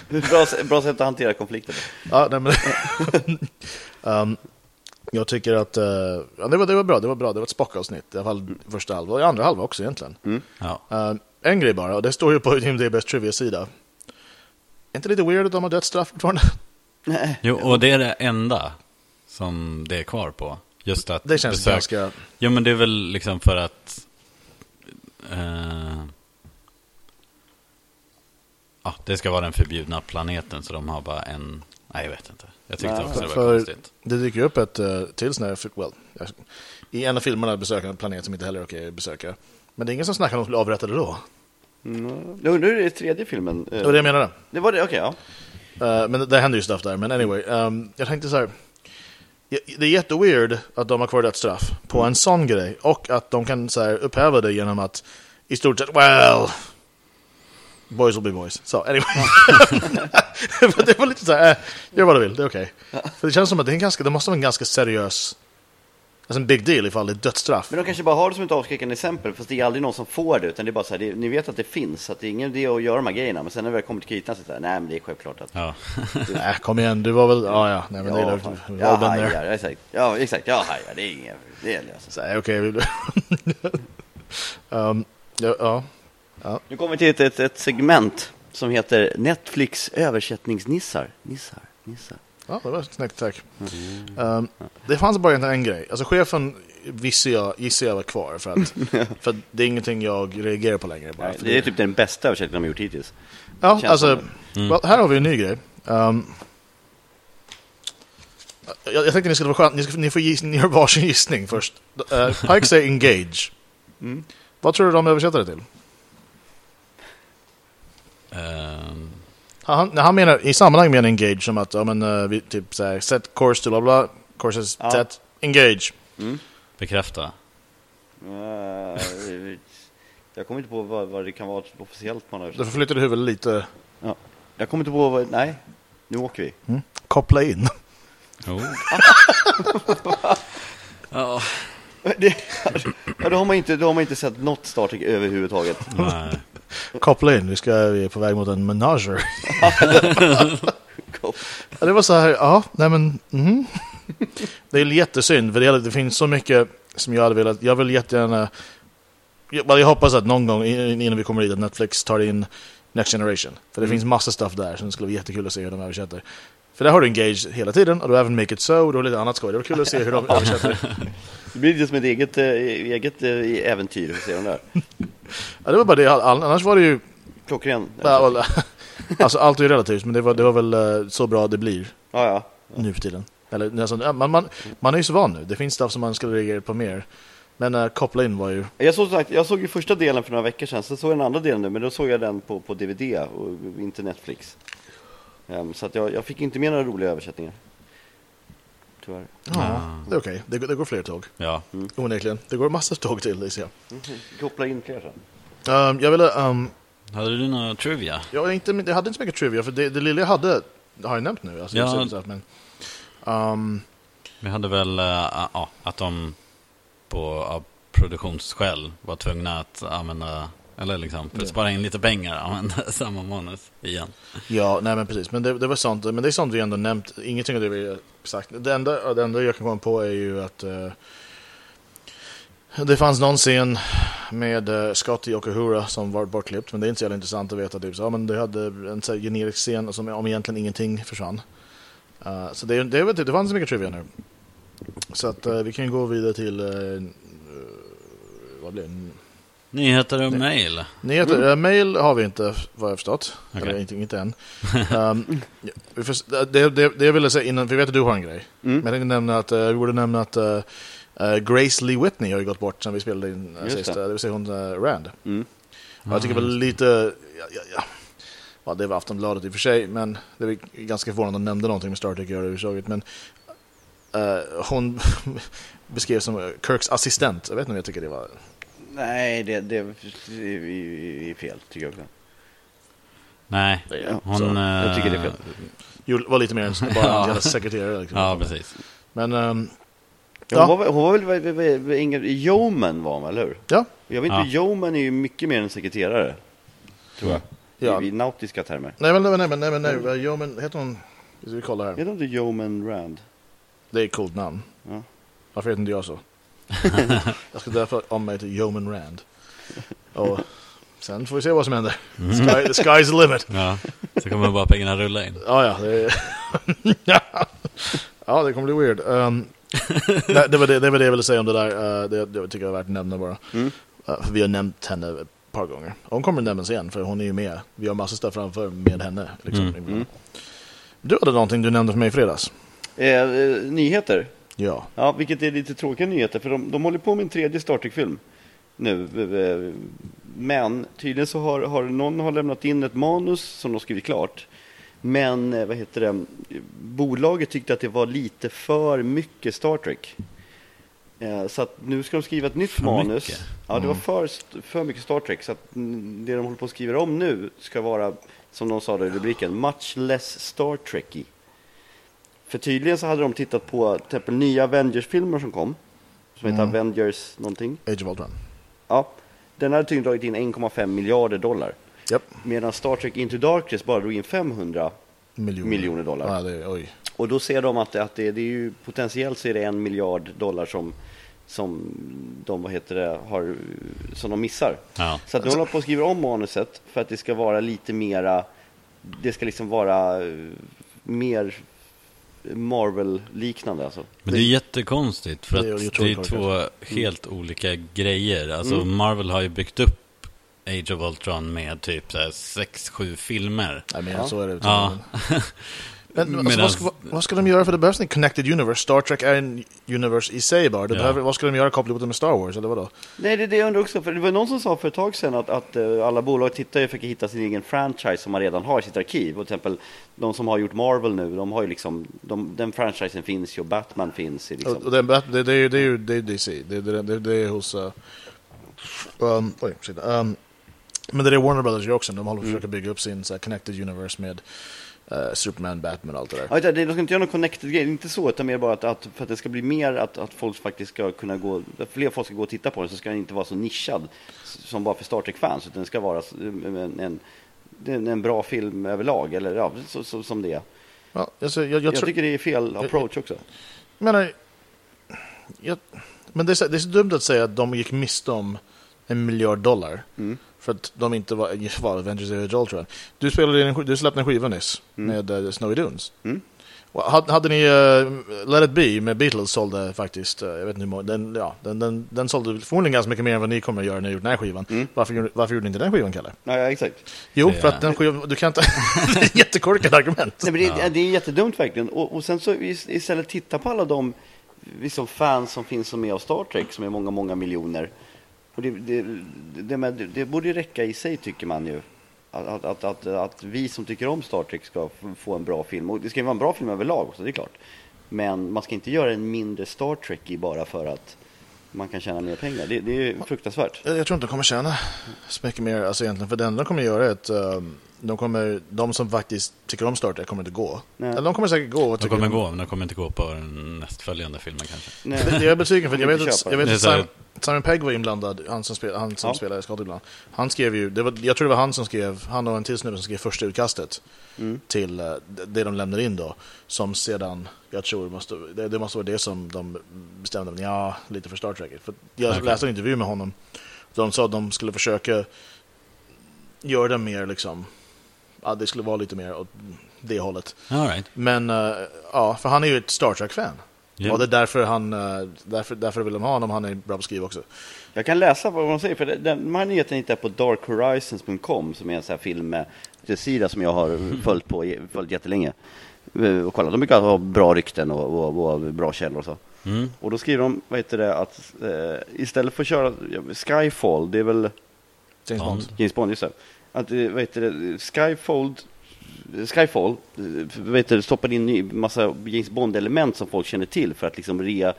Bra, bra sätt att hantera konflikter. Ja, nej, men um, jag tycker att uh, ja, det, var, det var bra, det var bra, det var ett Spock-avsnitt, i alla fall första halva, och i andra halva också egentligen. Ja. Um, en grej bara, och det står ju på IMDB's trivia-sida. Är inte lite weird att de har dödsstraff fortfarande? Nej. Jo, och det är det enda som det är kvar på. Just att Det känns besök... ganska... Jo, men det är väl liksom för att... Eh... Ja, det ska vara den förbjudna planeten, så de har bara en... Nej, jag vet inte. Jag tyckte Nej, också det var konstigt. Det dyker upp ett uh, till sån här, well, jag- i en av filmerna besöker en planet som inte heller är okej att besöka. Men det är ingen som snackar om att de skulle avrätta det då. Mm. Nu, nu är det tredje filmen. Eh, Det var det jag menade. Det var det, okej, ja. Uh, men det, det händer ju stuff där. Men anyway, um, jag tänkte så här. det är jätteweird att de har kvar dödsstraff på en sån grej och att de kan så här, upphäva det genom att i stort sett, well, boys will be boys. Så anyway. det var lite så här, äh, gör vad du vill, det är okej. För det känns som att det, är en ganska, det måste vara en ganska seriös, alltså en big deal ifall det är dödsstraff. Men de kanske bara har det som ett avskräckande exempel, fast det är aldrig någon som får det, utan det är bara så här, det, ni vet att det finns, så att det är ingen idé att göra de här grejerna, men sen när det väl kommer till kritan så är det så här, nej men det är självklart att... Ja. Nej, kom igen, du var väl, ja ja, nej men det är Ja, lugnt. Vi har där. hajar, exakt. Ja, exakt, jag hajar, det är inget, det. Så här, Okej, vi- um, ja, ja. Nu kommer vi till ett, ett, ett segment som heter Netflix översättningsnissar. Nissar, nissar. Ja, det var snyggt, tack. Um, det fanns bara en grej. Alltså chefen visste jag, gissar jag var kvar för att, för att det är ingenting jag reagerar på längre. Bara Nej, det är typ den bästa översättningen de har gjort hittills. ja, alltså, som well, här har vi en ny grej. Um, jag, jag tänkte ni skulle vara skönt, ni, ska, ni får giss, ni gör varsin gissning först. Uh, Pike säger engage. Mm. Vad tror du de översätter det till? Ehm, Han, han menar i sammanhang med engage som att ja, men, uh, vi typ så här, set course to bla bla, course is Ja. set, engage. bekräfta. Eh, jag kommer inte på vad, vad det kan vara officiellt man har Du förflyttar huvudet lite, ja. Jag kommer inte på vad, nej, nu åker vi. koppla in. Jo. ja. Det, då, har man inte, då har man inte sett något Star Trek överhuvudtaget. Nej. Koppla in, vi, ska, vi är på väg mot en menager. Ja, det var så här, ja, nej men, mhm. Det är jättesynd, för det, det finns så mycket som jag hade velat, jag vill jättegärna, jag, jag hoppas att någon gång in- innan vi kommer dit att Netflix tar in Next Generation. För det finns massa stuff där som skulle vara jättekul att se hur de översätter. För där har du Engage hela tiden, och du har även Make It So, och du har lite annat skoj. Det var kul att se hur de översätter. Det blir lite som ett eget, eh, eget eh, äventyr, ser de där? Ja, det var bara det, annars var det ju, Klockren. alltså allt är ju relativt, men det var, det var väl eh, så bra det blir. Ja, ja. nu för tiden. Eller, alltså, man, man, man är ju så van nu. Det finns stuff som man skulle reagera på mer. Men uh, koppla in var ju... Jag såg, jag såg ju första delen för några veckor sedan, så såg jag den andra delen nu, men då såg jag den på, på DVD och inte Netflix. Ehm, så att jag, jag fick inte med några roliga översättningar. Tyvärr. Ja, det är okej. Det, går- det går fler tåg. Ja. Onekligen. Det går massor tåg till, det ser jag. Koppla in fler sen. Um, jag ville... Um, Hade du några trivia? jag, är inte, jag hade inte så mycket trivia, för det, det lilla jag hade har jag nämnt nu. Alltså, Ja. så att, men, um, Vi hade väl eh, ja, att de på av produktionsskäl var tvungna att använda, eller liksom för att Ja. spara in lite pengar, använda samma manus igen. ja, nej men precis. Men det, det var sånt. Men det är sånt vi ändå nämnt. Ingenting av det vi har sagt. Det enda, det enda jag kan komma på är ju att... eh, det fanns någon scen med uh, Scotty och Uhura som var bortklippt, men det är inte så jävla intressant att veta. Typ, så, ja, men det hade en så här, generisk scen som om egentligen ingenting försvann. Eh, så det, det, det, det fanns så mycket trivia nu. Så att vi kan gå vidare till... vad blir det? Nyheter och mail. Nyheter. Mm. mail har vi inte, vad jag förstått. Okej. Eller inte, inte än. um, ja, vi får- det, det, det jag ville säga innan, jag vet att du har en grej. Mm. Men jag tänkte nämna att, uh, vi borde nämna att uh, Grace Lee Whitney har ju gått bort sen vi spelade in uh, sist. det. Det. vill säga hon uh, Rand. Mm. Och jag tycker väl lite, ja, ja, ja. ja det var Aftonbladet i och för sig, men det är ganska förvånande att de nämnde någonting med Star Trek överhuvudtaget. Men uh, hon beskrevs som Kirks assistent. Jag vet inte om jag tycker det var... Nej, det, det, det är fel tycker jag också. Nej, Ja, hon... så. jag tycker det är fel. eh, Jo, var lite mer än bara Ja. en jävla sekreterare. Liksom. Ja, precis. Men um, Ja. Ja. Hon, var, väl- hon var väl, ingen, yeoman var hon, eller hur? ja, Jag vet Ja. inte, yeoman är ju mycket mer än sekreterare. Tror jag. Ja. I, I nautiska termer. nej men nej men nej men nej, nej. Jo, men heter hon... Ska vi kolla här? Heter inte yeoman Rand? Det är ett coolt namn. Ja. Varför heter inte jag så? jag ska därför om mig till Yeoman Rand. Och sen får vi se vad som händer. Sky, the sky's the limit. Ja, så kommer bara pengarna rulla in. Ja, ja. Det, ja, det kommer bli weird. Um, nej, det, var det, det var det jag ville säga om det där. Uh, det, det tycker jag är värt att nämna bara. Mm. Uh, för vi har nämnt henne ett par gånger. Hon kommer nämnas igen, för hon är ju med. Vi har massa stuff framför med henne. Liksom, Mm. Mm. Du hade någonting du nämnde för mig i fredags. Eh, eh, nyheter. Ja. Ja, vilket är lite tråkiga nyheter, för de, de håller på med en tredje Star Trek-film nu. Men tydligen så har, har någon har lämnat in ett manus som de skrivit klart. Men eh, vad heter det? Bolaget tyckte att det var lite för mycket Star Trek. Eh, Så att nu ska de skriva ett nytt För manus. mycket? Ja, det var för, st- för mycket Star Trek. Så att mm, det de håller på att skriva om nu ska vara, som de sa då i rubriken, much less Star Trekky. För tydligen så hade de tittat på till exempel nya Avengers-filmer som kom. Som heter Mm. Avengers någonting. Age of Ultron. Ja, den hade tydligen dragit in 1,5 miljarder dollar. Japp. Medan Star Trek Into Darkness bara drog in 500 Miljoner. miljoner dollar. Ja, det är, oj. Och då ser de att, det, att det, det är ju potentiellt så är det en miljard dollar som, som de vad heter det, har, som de missar. Ja. Så att nu håller på att skriva om manuset för att det ska vara lite mera, det ska liksom vara eh, mer Marvel-liknande alltså. Men det är jättekonstigt för Det är att det är två helt olika grejer. Alltså Mm. Marvel har ju byggt upp Age of Ultron med typ så här sex, sju filmer. Nej, men Ja. så är det. Ja. Men alltså, vad, ska, vad, vad ska de göra för det behövs en connected universe? Star Trek är en universe i sig bara. Det Ja. behöver, vad ska de göra? Koppla ihop det med Star Wars eller vadå? Nej, det är det jag undrar också. För det var någon som sa för ett tag sedan att, att eh, alla bolag tittar ju för att hitta sin egen franchise som man redan har i sitt arkiv. Och till exempel de som har gjort Marvel nu, de har ju liksom, de, den franchisen finns ju och Batman finns ju liksom. Och, och det, det, det, det, är ju- det är ju det är DC. Det, det, det, det är hos... Uh, um, oj. Um, men det är Warner Brothers gör också. De håller på att försöka bygga upp sin så här, connected universe med uh, Superman, Batman och allt det där. Ja, de ska inte göra någon connected grej, inte så, utan mer bara att, att för att det ska bli mer att, att folk faktiskt ska kunna gå, att fler folk ska gå och titta på den, så ska den inte vara så nischad som bara för Star Trek-fans, utan den ska vara en, en, en, bra film överlag, eller ja, så, så, som det är. Ja, alltså, jag, jag, Jag, tycker det är fel approach också. menar, jag, men det är, så, det är så dumt att säga att de gick miste om en miljard dollar. Mm. För att de inte var, var Avengers Age of Ultron. Du, spelade in en, du släppte en skiva nyss med uh, Snowy Dunes. Mm. Hade, hade ni uh, Let It Be med Beatles sålde faktiskt, uh, jag vet inte hur många, den, ja, den, den, den sålde förmodligen ganska mycket mer än vad ni kommer att göra när ni gjort den här skivan. Mm. Varför, gjorde- varför gjorde ni inte den skivan, Kalle? Ja, ja, exakt. Jo, Det för att den skivan, du kan inte, det är ett jättekorkat argument. Nej, men det, det är jättedumt verkligen. Och, och sen så is- istället titta på alla de liksom, fans som finns som är av Star Trek, som är många, många miljoner. Och det, det, det, det, det borde ju räcka i sig, tycker man ju. Att, att, att, att, vi som tycker om Star Trek ska få en bra film. Och det ska ju vara en bra film överlag också, det är klart. Men man ska inte göra en mindre Star Trek i bara för att man kan tjäna mer pengar. Det, det är ju fruktansvärt. Jag, jag tror inte de kommer tjäna så mycket mer alltså egentligen. För det enda de kommer göra är att um, de, kommer, de som faktiskt tycker om Star Trek kommer inte gå. Nej. Eller de kommer säkert gå. Och De kommer om- gå, men de kommer inte gå på den nästföljande filmen kanske. Nej. Det- Jag är besviken för att jag vet att, jag vet att Simon, Simon Pegg var inblandad, han som, spel, han som Ja. spelar Scott ibland. Han skrev ju, det var, jag tror det var han som skrev, han och en till snubbe som skrev första utkastet Mm. till uh, det de lämnade in då. Som sedan, jag tror det måste, det, det måste vara det som de bestämde, ja, lite för Star Trek. För jag Okej. läste en intervju med honom. De sa att de skulle försöka göra det mer liksom, ja, det skulle vara lite mer åt det hållet. All right. Men uh, ja, för han är ju ett Star Trek-fan. Ja. Och det är därför, han, eh, därför, därför vill de ha honom, han är bra på att skriva också. Jag kan läsa vad de säger, för den, de här nyheterna hittar jag på darkhorizons.com som är en sån här film med sida som jag har följt på följt jättelänge. Eh, Och kollat. De brukar ha bra rykten och, och, och bra källor och så. Mm. Och då skriver de, vad heter det, att eh, istället för att köra Skyfall, det är väl James. Bond. James Bond, just det. Att, eh, vad heter det, Skyfall, Skyfall, vad heter det, stoppade in ny, massa James Bond-element som folk känner till för att liksom re,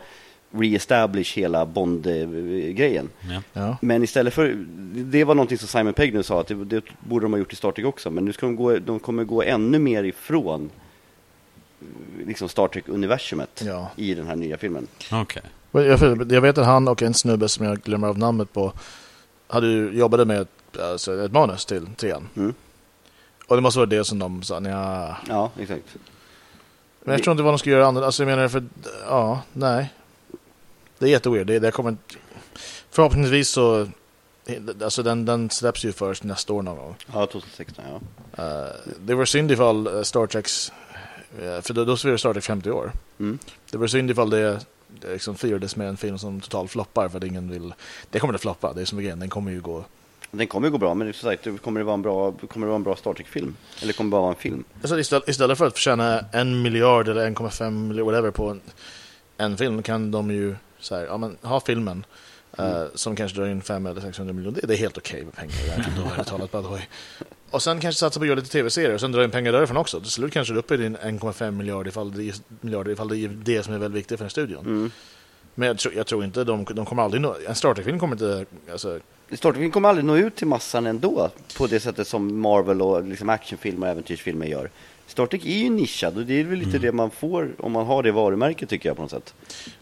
re-establish hela Bond-grejen. Ja. Ja. Men istället för, det var någonting som Simon Pegg nu sa, att det, det borde de ha gjort i Star Trek också, men nu ska de gå, de kommer gå ännu mer ifrån liksom Star Trek-universumet Ja. i den här nya filmen. Men Jag, vet att han och en snubbe som jag glömmer av namnet på hade ju, jobbade med alltså ett manus till trean. Mm. Och det måste vara det som de sa, ja. Ja, exakt. Men jag tror inte vad de ska göra annorlunda. Alltså jag menar, för, ja, nej. Det är jätteweird. Det, det kommer. Förhoppningsvis så... Alltså den, den släpps ju först nästa år någon gång. Ja, 2016, ja. Uh, det var synd ifall uh, Star Treks... eh, för då, då firar Star Trek 50 år. Mm. Det var synd ifall det, det liksom firades med en film som totalt floppar för att ingen vill... Det kommer att floppa, det är som igen, den kommer ju gå... Den kommer ju gå bra, men sagt, kommer det vara en bra, kommer det vara en bra Star Trek-film? Eller kommer det bara vara en film? Alltså istället, istället för att tjäna en miljard eller 1,5 miljoner whatever på en, en film kan de ju så här, ja, men, ha filmen eh, som kanske drar in 500 eller 600 miljoner. Det, det är helt okej med pengar. Det är inte dåligt talat by the way. och sen kanske satsa på att göra lite tv-serier och sen dra in pengar därifrån också. Till slut kanske du är uppe i din 1,5 miljarder ifall det, miljarder ifall det är det som är väldigt viktigt för den studion. Mm. Men jag tror, jag tror inte de, de kommer aldrig nå, en Star Trek-film kommer inte, alltså, Star Trek kommer aldrig nå ut till massan ändå på det sättet som Marvel och liksom actionfilmer och äventyrsfilmer gör. Star Trek är ju nischad och det är väl lite det man får om man har det varumärket tycker jag på något sätt.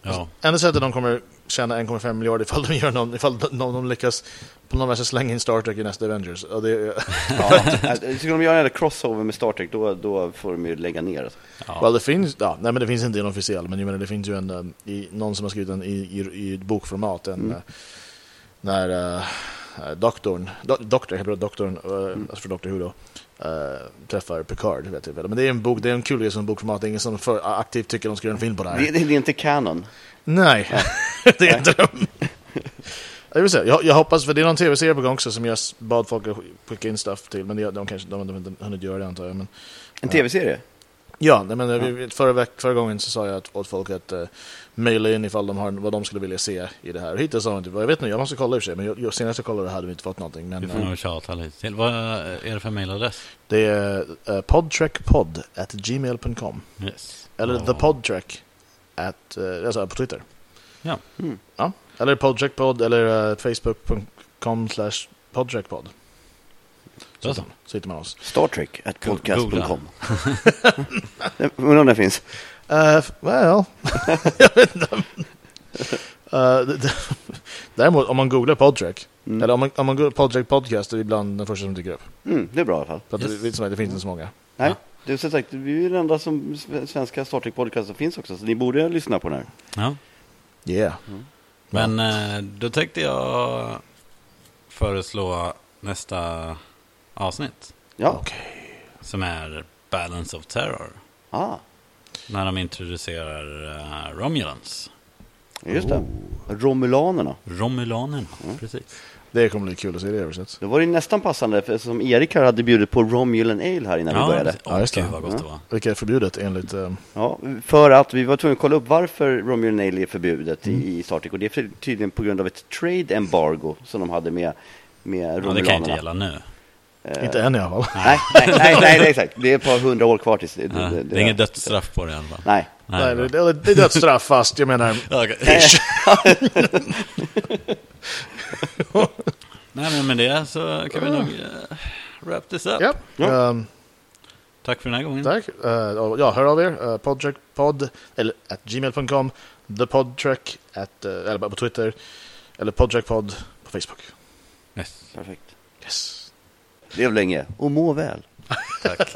Ja. enda sättet de kommer tjäna 1,5 miljarder ifall de gör någon, ifall de, de, de lyckas på något sätt slänga in Star Trek i nästa Avengers. Och det, Ja, ska de göra en crossover med Star Trek då, då får de ju lägga ner. Alltså. Ja. Well, det finns, ja, nej men det finns inte en officiell, men jag menar det finns ju en, um, i, någon som har skrivit den i, i, i bokformat, en, uh, när uh, doktorn, do, doktorn, heter doktorn, uh, alltså för Doctor Who då, uh, träffar Picard ett tillfälle. Men det är en bok, det är en kul grej som bokformat, det är ingen som för, aktivt tycker de ska göra en film på det här. Det, det, det är inte canon. Nej, det är inte de. Jag vill säga, jag, jag hoppas, för det är någon tv-serie på gång också som jag bad folk att skicka in stuff till, men det, de kanske de, de, inte hunnit göra det antar jag. Men, En tv-serie? Ja, nej, men vi- vi, förra, veck, förra gången så sa jag att, åt folk att uh, mejla in ifall de har vad de skulle vilja se i det här. Och hittills har de inte, jag vet inte, jag måste kolla i och för sig, men jag, jag, senast jag kollade hade vi inte fått någonting. Men Vi får eh, nog tjata lite till. Vad är det för mailadress? det är uh, podtrekpod at gmail.com Yes. eller Ja. thepodtrek at, uh, alltså på Twitter. Ja. Mm. Ja, eller podtrekpod eller uh, facebook.com slash podtrekpod. Så, så. så hittar man oss. Star Trek at podcast.com. Undrar om det finns. Uh, well, jag vet inte. Uh, Däremot om man googlar podtrek, Mm. eller om man, om man googlar podtrek podcast är det ibland den första som dyker upp. Mm, det är bra i alla fall. För att Yes. det, det, det finns inte så många. Nej, Ja. det är som sagt, vi är den enda som, sve- svenska Star Trek-podcast som finns också, så ni borde lyssna på den här. ja. Yeah. Men eh, då tänkte jag föreslå nästa avsnitt. Ja, Okej. Som är Balance of Terror. ah, När de introducerar uh, Romulans. just det. Romulanerna. Romulanerna, Mm. precis. Det kommer bli kul att se det översätts. Då var det nästan passande, för som Erik här hade bjudit på Romulan Ale här innan vi började. Ja, just det. vad gott Ja. det var. Vilket är förbjudet enligt... eh, Ja, för att vi var tvungna att kolla upp varför Romulan Ale är förbjudet i, i Star Trek. Och det är för, tydligen på grund av ett trade embargo som de hade med, med Ja, det Romulanerna. kan ju inte gälla nu. Eh, Inte än i alla fall. Nej, nej, nej, nej, nej, exakt. Det är ett par hundra år kvar tills det, Ja, det är inget dödsstraff på det i alla fall. Nej. Nej, det, det, det är dödsstraff fast jag menar... Okej. Ish. Nej, men med det så kan vi nog uh, wrap this up. Ja. Ja. ehm, Tack för den här gången. tack. Eh, och ja, hör av er. Uh, podtrackpod eller at gmail.com. Thepodtrack at, eh, eller på Twitter. Eller podtrackpod på Facebook. Yes, Perfekt. Yes. Lev länge och må väl. tack.